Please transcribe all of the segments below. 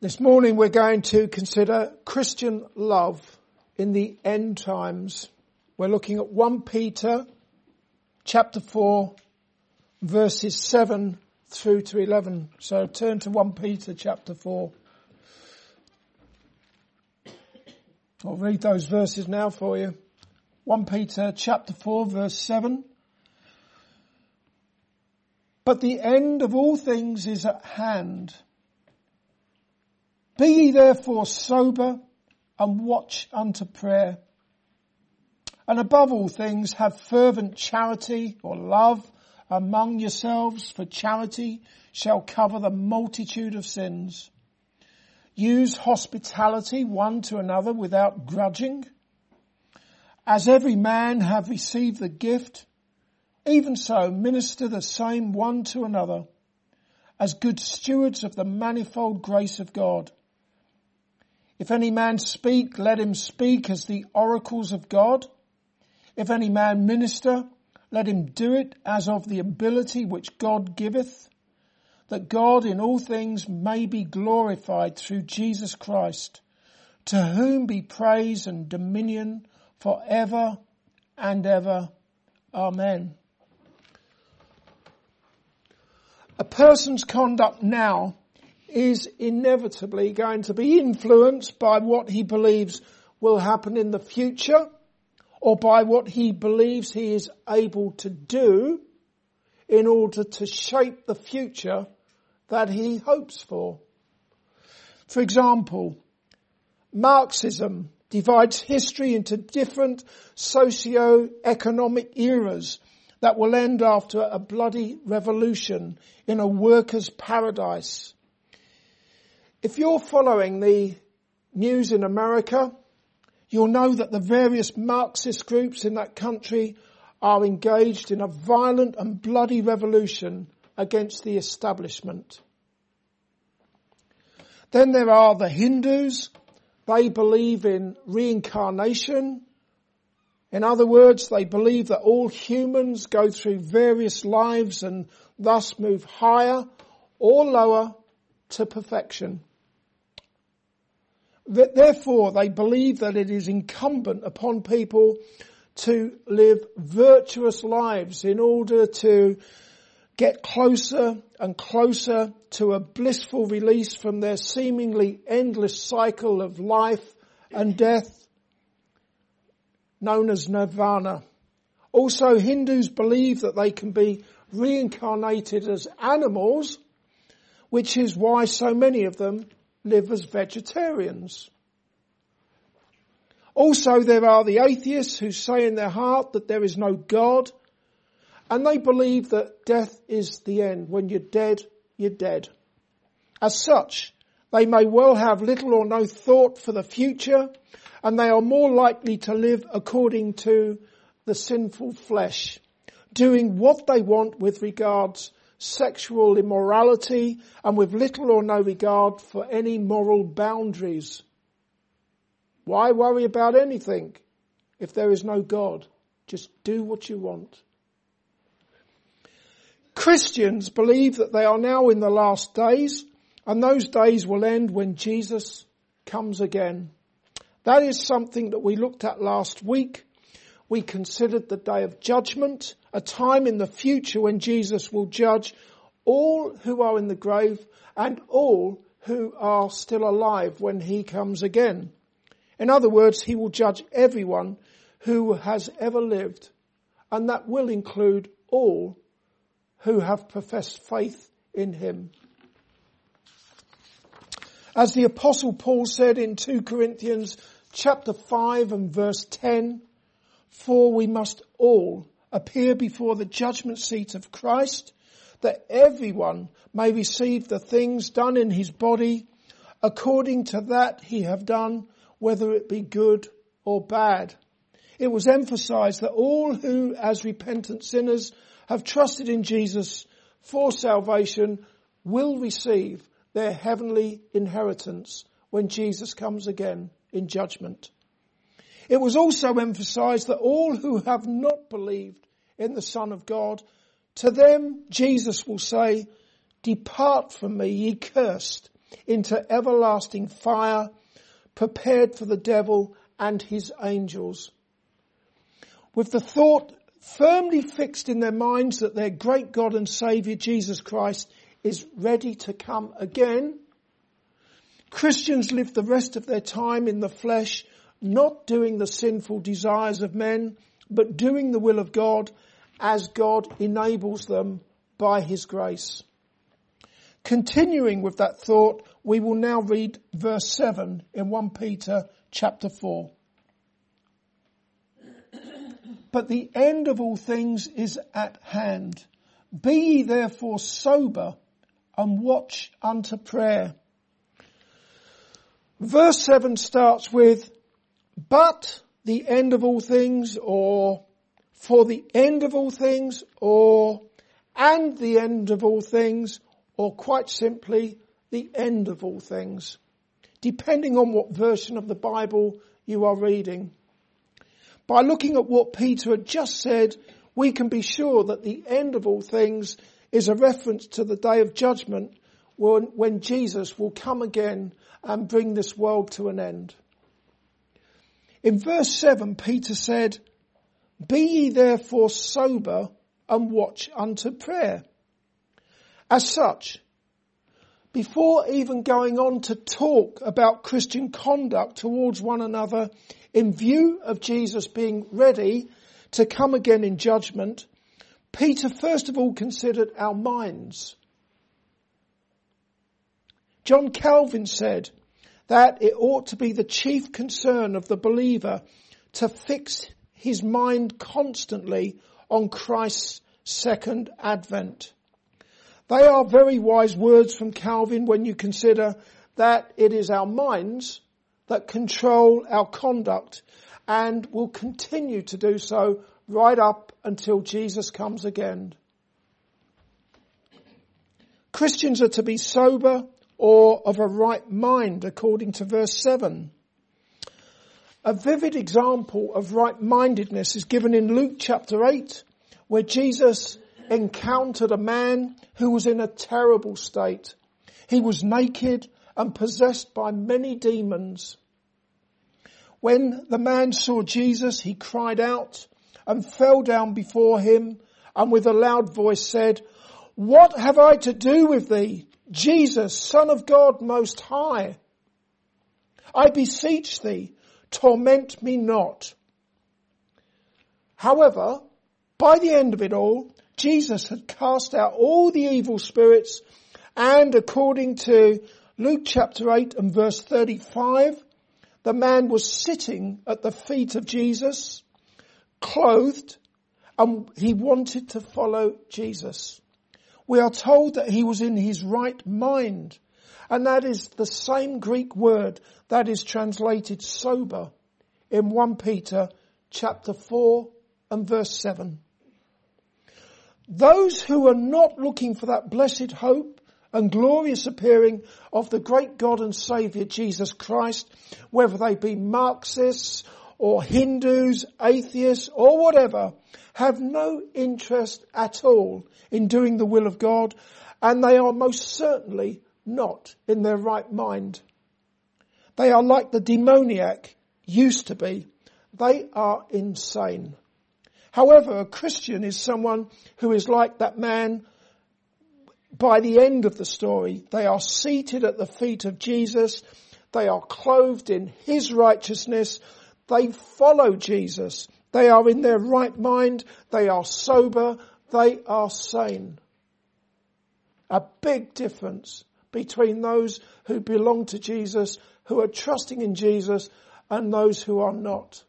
This morning we're going to consider Christian love in the end times. We're looking at 1 Peter chapter 4 verses 7 through to 11. So turn to 1 Peter chapter 4. I'll read those verses now for you. 1 Peter chapter 4 verse 7. But the end of all things is at hand. Be ye therefore sober and watch unto prayer. And above all things have fervent charity or love among yourselves for charity shall cover the multitude of sins. Use hospitality one to another without grudging. As every man have received the gift, even so minister the same one to another as good stewards of the manifold grace of God. If any man speak, let him speak as the oracles of God. If any man minister, let him do it as of the ability which God giveth, that God in all things may be glorified through Jesus Christ, to whom be praise and dominion for ever and ever. Amen. A person's conduct now is inevitably going to be influenced by what he believes will happen in the future or by what he believes he is able to do in order to shape the future that he hopes for. For example, Marxism divides history into different socio-economic eras that will end after a bloody revolution in a worker's paradise. If you're following the news in America, you'll know that the various Marxist groups in that country are engaged in a violent and bloody revolution against the establishment. Then there are the Hindus. They believe in reincarnation. In other words, they believe that all humans go through various lives and thus move higher or lower to perfection. Therefore, they believe that it is incumbent upon people to live virtuous lives in order to get closer and closer to a blissful release from their seemingly endless cycle of life and death known as nirvana. Also, Hindus believe that they can be reincarnated as animals, which is why so many of them live as vegetarians. Also there are the atheists who say in their heart that there is no God and they believe that death is the end. When you're dead, you're dead. As such, they may well have little or no thought for the future and they are more likely to live according to the sinful flesh, doing what they want with regards sexual immorality and with little or no regard for any moral boundaries. Why worry about anything if there is no God? Just do what you want. Christians believe that they are now in the last days and those days will end when Jesus comes again. That is something that we looked at last week. We considered the day of judgment a time in the future when Jesus will judge all who are in the grave and all who are still alive when he comes again. In other words, he will judge everyone who has ever lived and that will include all who have professed faith in him. As the apostle Paul said in 2 Corinthians chapter 5 and verse 10, for we must all appear before the judgment seat of Christ, that everyone may receive the things done in his body according to that he have done, whether it be good or bad. It was emphasized that all who as repentant sinners have trusted in Jesus for salvation will receive their heavenly inheritance when Jesus comes again in judgment. It was also emphasized that all who have not believed in the Son of God, to them Jesus will say, depart from me, ye cursed, into everlasting fire prepared for the devil and his angels. With the thought firmly fixed in their minds that their great God and Saviour Jesus Christ is ready to come again, Christians live the rest of their time in the flesh, not doing the sinful desires of men, but doing the will of God as God enables them by His grace. Continuing with that thought, we will now read verse 7 in 1 Peter chapter 4. but the end of all things is at hand. Be ye therefore sober and watch unto prayer. Verse 7 starts with, but the end of all things, or for the end of all things, or and the end of all things, or quite simply, the end of all things, depending on what version of the Bible you are reading. By looking at what Peter had just said, we can be sure that the end of all things is a reference to the day of judgment when, when Jesus will come again and bring this world to an end. In verse 7, Peter said, Be ye therefore sober and watch unto prayer. As such, before even going on to talk about Christian conduct towards one another in view of Jesus being ready to come again in judgment, Peter first of all considered our minds. John Calvin said that it ought to be the chief concern of the believer to fix his mind constantly on Christ's second advent. They are very wise words from Calvin when you consider that it is our minds that control our conduct and will continue to do so right up until Jesus comes again. Christians are to be sober or of a right mind according to verse 7. A vivid example of right-mindedness is given in Luke chapter 8 where Jesus encountered a man who was in a terrible state. He was naked and possessed by many demons. When the man saw Jesus, he cried out and fell down before him and with a loud voice said, what have I to do with thee, Jesus, son of God most high? I beseech thee, torment me not. However, by the end of it all, Jesus had cast out all the evil spirits and according to Luke chapter 8 and verse 35, the man was sitting at the feet of Jesus, clothed, and he wanted to follow Jesus. We are told that he was in his right mind, and that is the same Greek word that is translated sober in 1 Peter chapter 4 and verse 7. Those who are not looking for that blessed hope and glorious appearing of the great God and Saviour Jesus Christ, whether they be Marxists or Hindus, atheists or whatever, have no interest at all in doing the will of God and they are most certainly not in their right mind. They are like the demoniac used to be. They are insane. However, a Christian is someone who is like that man by the end of the story. They are seated at the feet of Jesus. They are clothed in his righteousness. They follow Jesus. They are in their right mind. They are sober. They are sane. A big difference between those who belong to Jesus, who are trusting in Jesus, and those who are not.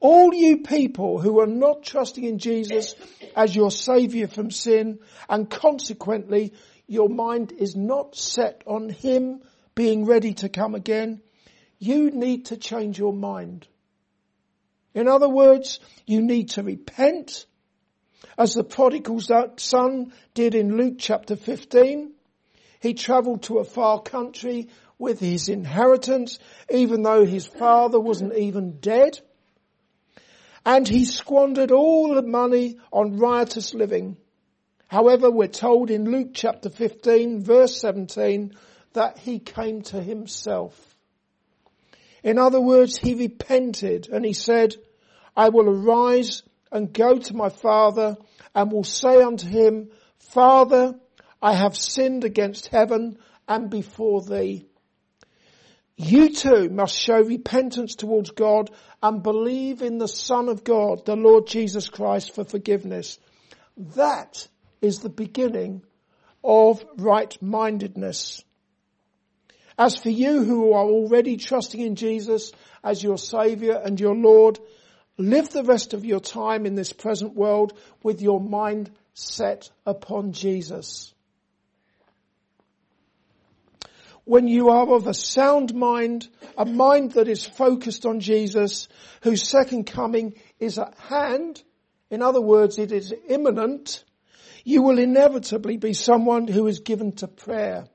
All you people who are not trusting in Jesus as your savior from sin and consequently your mind is not set on him being ready to come again, you need to change your mind. In other words, you need to repent as the prodigal son did in Luke chapter 15. He travelled to a far country with his inheritance even though his father wasn't even dead and he squandered all the money on riotous living. However, we're told in Luke chapter 15 verse 17 that he came to himself. In other words, he repented and he said, I will arise and go to my father and will say unto him, Father, I have sinned against heaven and before thee. You too must show repentance towards God and believe in the Son of God, the Lord Jesus Christ for forgiveness. That is the beginning of right-mindedness. As for you who are already trusting in Jesus as your Saviour and your Lord, live the rest of your time in this present world with your mind set upon Jesus. When you are of a sound mind, a mind that is focused on Jesus, whose second coming is at hand, in other words, it is imminent, you will inevitably be someone who is given to prayer.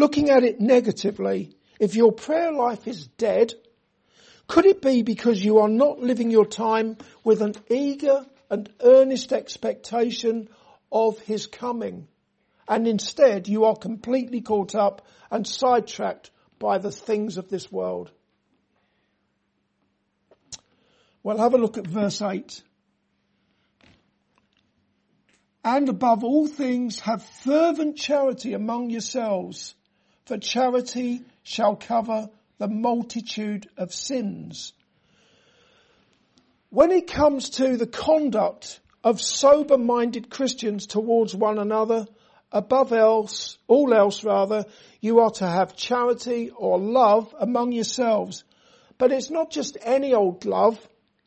Looking at it negatively, if your prayer life is dead, could it be because you are not living your time with an eager and earnest expectation of his coming? And instead you are completely caught up and sidetracked by the things of this world. Well, have a look at verse 8. And above all things have fervent charity among yourselves for charity shall cover the multitude of sins. When it comes to the conduct of sober-minded Christians towards one another, above else, all else rather, you are to have charity or love among yourselves. But it's not just any old love.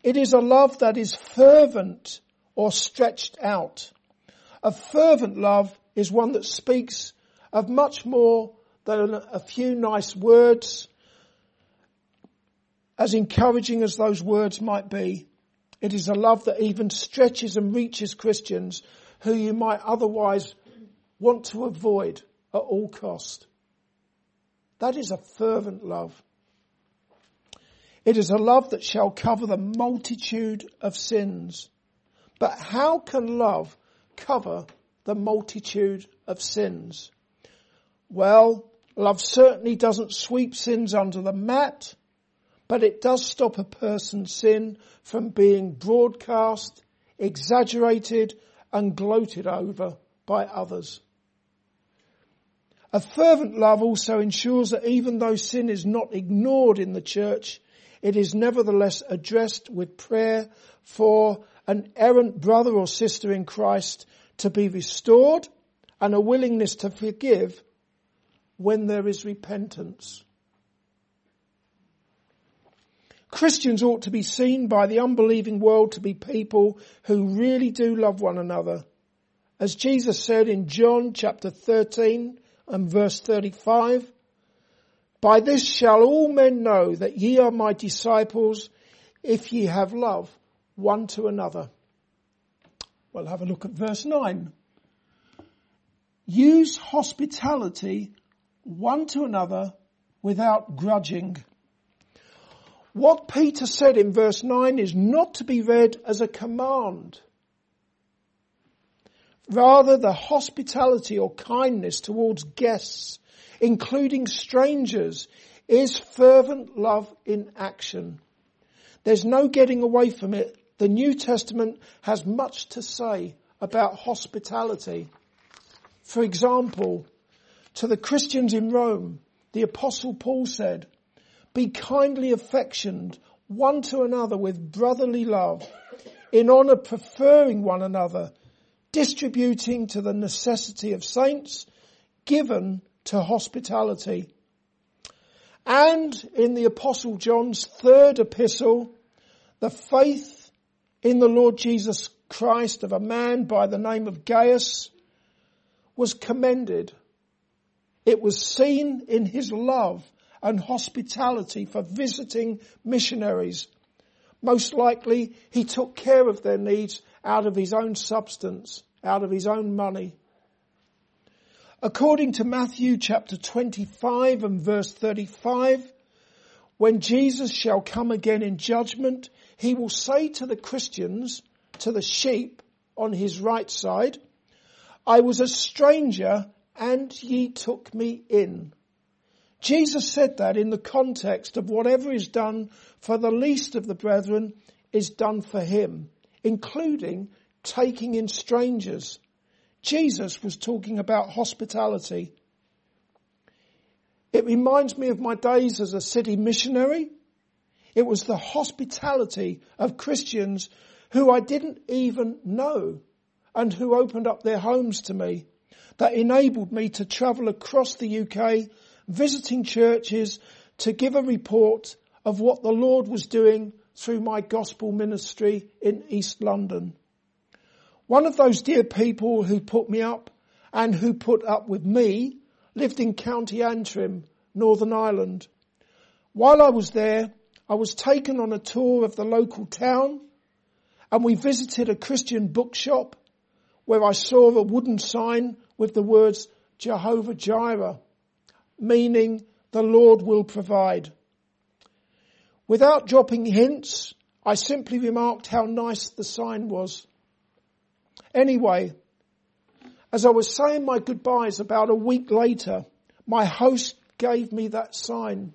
It is a love that is fervent or stretched out. A fervent love is one that speaks of much more than a few nice words, as encouraging as those words might be. It is a love that even stretches and reaches Christians who you might otherwise want to avoid at all cost. That is a fervent love. It is a love that shall cover the multitude of sins. But how can love cover the multitude of sins? Well, Love certainly doesn't sweep sins under the mat, but it does stop a person's sin from being broadcast, exaggerated and gloated over by others. A fervent love also ensures that even though sin is not ignored in the church, it is nevertheless addressed with prayer for an errant brother or sister in Christ to be restored and a willingness to forgive when there is repentance. Christians ought to be seen by the unbelieving world to be people who really do love one another. As Jesus said in John chapter 13 and verse 35, by this shall all men know that ye are my disciples if ye have love one to another. Well, have a look at verse 9. Use hospitality one to another without grudging. What Peter said in verse 9 is not to be read as a command. Rather, the hospitality or kindness towards guests, including strangers, is fervent love in action. There's no getting away from it. The New Testament has much to say about hospitality. For example, to the Christians in Rome, the apostle Paul said, be kindly affectioned one to another with brotherly love, in honor preferring one another, distributing to the necessity of saints, given to hospitality. And in the apostle John's third epistle, the faith in the Lord Jesus Christ of a man by the name of Gaius was commended it was seen in his love and hospitality for visiting missionaries. Most likely he took care of their needs out of his own substance, out of his own money. According to Matthew chapter 25 and verse 35, when Jesus shall come again in judgment, he will say to the Christians, to the sheep, on his right side. I was a stranger and ye took me in. Jesus said that in the context of whatever is done for the least of the brethren is done for him, including taking in strangers. Jesus was talking about hospitality. It reminds me of my days as a city missionary. It was the hospitality of Christians who I didn't even know and who opened up their homes to me that enabled me to travel across the UK visiting churches to give a report of what the Lord was doing through my gospel ministry in East London. One of those dear people who put me up and who put up with me lived in County Antrim, Northern Ireland. While I was there, I was taken on a tour of the local town and we visited a Christian bookshop where I saw a wooden sign with the words Jehovah Jireh, meaning the Lord will provide. Without dropping hints, I simply remarked how nice the sign was. Anyway, as I was saying my goodbyes about a week later, my host gave me that sign.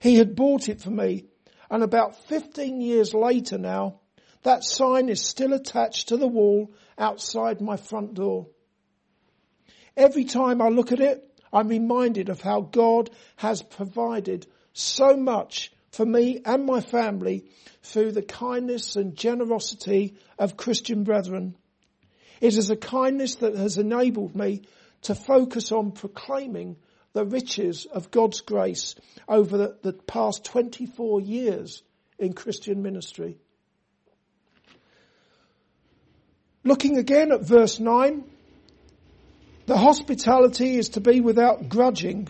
He had bought it for me and about 15 years later now, that sign is still attached to the wall outside my front door. Every time I look at it, I'm reminded of how God has provided so much for me and my family through the kindness and generosity of Christian brethren. It is a kindness that has enabled me to focus on proclaiming the riches of God's grace over the, the past 24 years in Christian ministry. Looking again at verse 9, the hospitality is to be without grudging.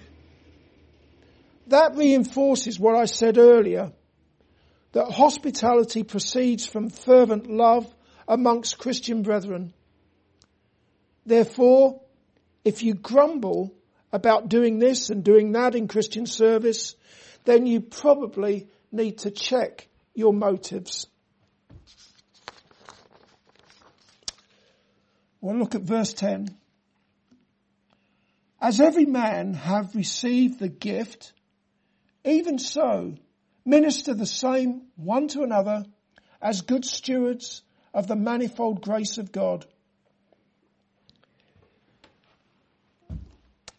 That reinforces what I said earlier, that hospitality proceeds from fervent love amongst Christian brethren. Therefore, if you grumble about doing this and doing that in Christian service, then you probably need to check your motives. Well, look at verse 10. As every man have received the gift, even so minister the same one to another as good stewards of the manifold grace of God.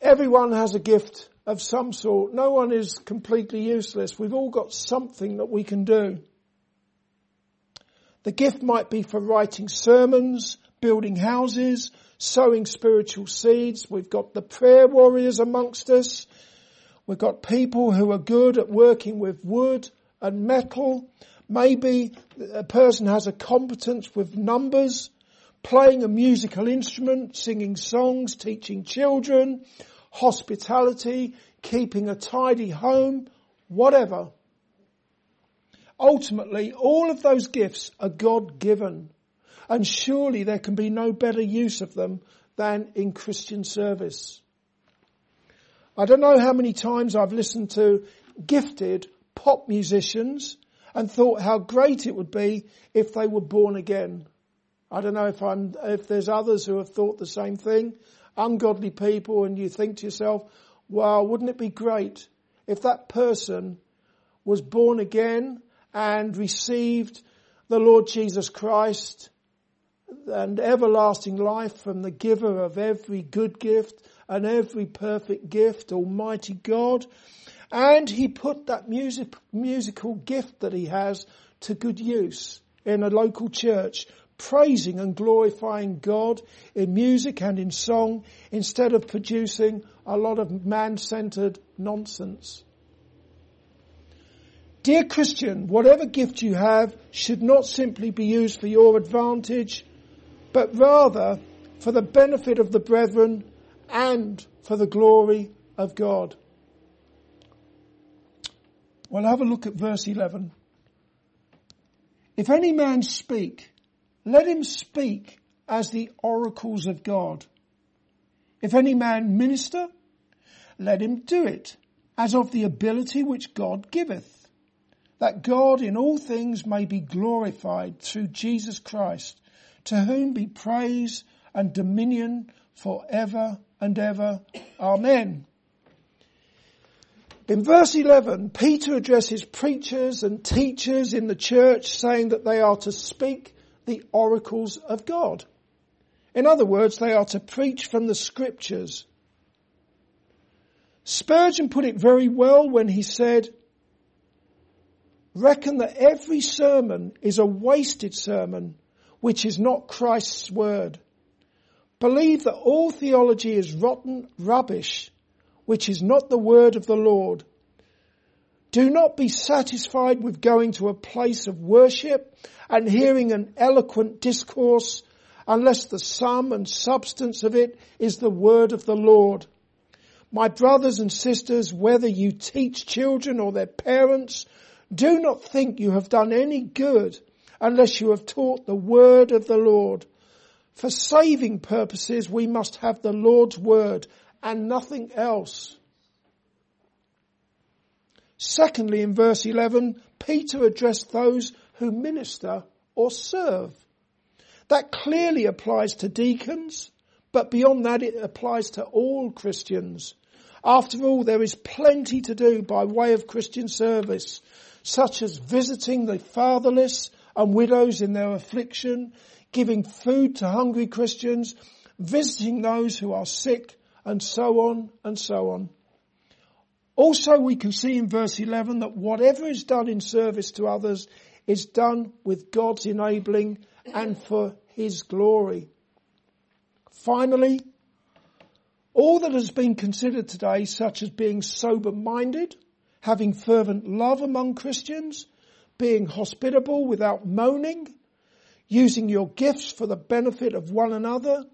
Everyone has a gift of some sort. No one is completely useless. We've all got something that we can do. The gift might be for writing sermons, building houses, sowing spiritual seeds. We've got the prayer warriors amongst us. We've got people who are good at working with wood and metal. Maybe a person has a competence with numbers, playing a musical instrument, singing songs, teaching children, hospitality, keeping a tidy home, whatever. Ultimately, all of those gifts are God given. And surely there can be no better use of them than in Christian service. I don't know how many times I've listened to gifted pop musicians and thought how great it would be if they were born again. I don't know if I'm, if there's others who have thought the same thing, ungodly people, and you think to yourself, wow, wouldn't it be great if that person was born again and received the Lord Jesus Christ and everlasting life from the giver of every good gift and every perfect gift, Almighty God. And he put that music, musical gift that he has to good use in a local church, praising and glorifying God in music and in song instead of producing a lot of man-centered nonsense. Dear Christian, whatever gift you have should not simply be used for your advantage but rather for the benefit of the brethren and for the glory of God. Well, have a look at verse 11. If any man speak, let him speak as the oracles of God. If any man minister, let him do it as of the ability which God giveth, that God in all things may be glorified through Jesus Christ, to whom be praise and dominion forever and ever. Amen. In verse 11, Peter addresses preachers and teachers in the church saying that they are to speak the oracles of God. In other words, they are to preach from the scriptures. Spurgeon put it very well when he said, reckon that every sermon is a wasted sermon, which is not Christ's word. Believe that all theology is rotten rubbish, which is not the word of the Lord. Do not be satisfied with going to a place of worship and hearing an eloquent discourse unless the sum and substance of it is the word of the Lord. My brothers and sisters, whether you teach children or their parents, do not think you have done any good unless you have taught the word of the Lord. For saving purposes, we must have the Lord's word and nothing else. Secondly, in verse 11, Peter addressed those who minister or serve. That clearly applies to deacons, but beyond that it applies to all Christians. After all, there is plenty to do by way of Christian service, such as visiting the fatherless and widows in their affliction, giving food to hungry Christians, visiting those who are sick, and so on and so on. Also we can see in verse 11 that whatever is done in service to others is done with God's enabling and for His glory. Finally, all that has been considered today, such as being sober minded, having fervent love among Christians, being hospitable without moaning, using your gifts for the benefit of one another,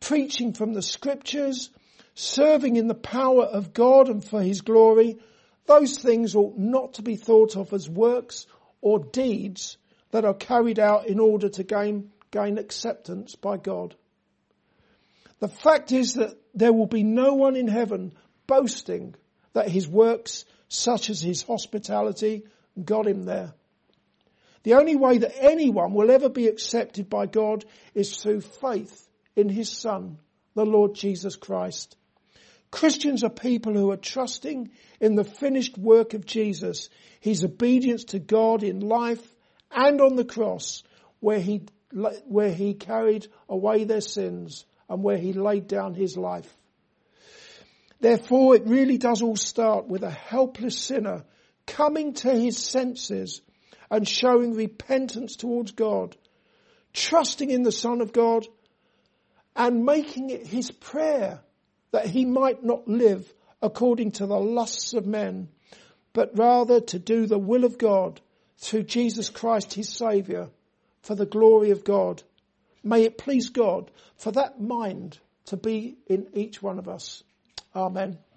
preaching from the scriptures, serving in the power of God and for his glory, those things ought not to be thought of as works or deeds that are carried out in order to gain, gain acceptance by God. The fact is that there will be no one in heaven boasting that his works, such as his hospitality, got him there. The only way that anyone will ever be accepted by God is through faith in His Son, the Lord Jesus Christ. Christians are people who are trusting in the finished work of Jesus, His obedience to God in life and on the cross, where He, where He carried away their sins and where He laid down His life. Therefore, it really does all start with a helpless sinner coming to his senses and showing repentance towards God, trusting in the Son of God and making it his prayer that he might not live according to the lusts of men, but rather to do the will of God through Jesus Christ his Saviour for the glory of God. May it please God for that mind to be in each one of us. Amen.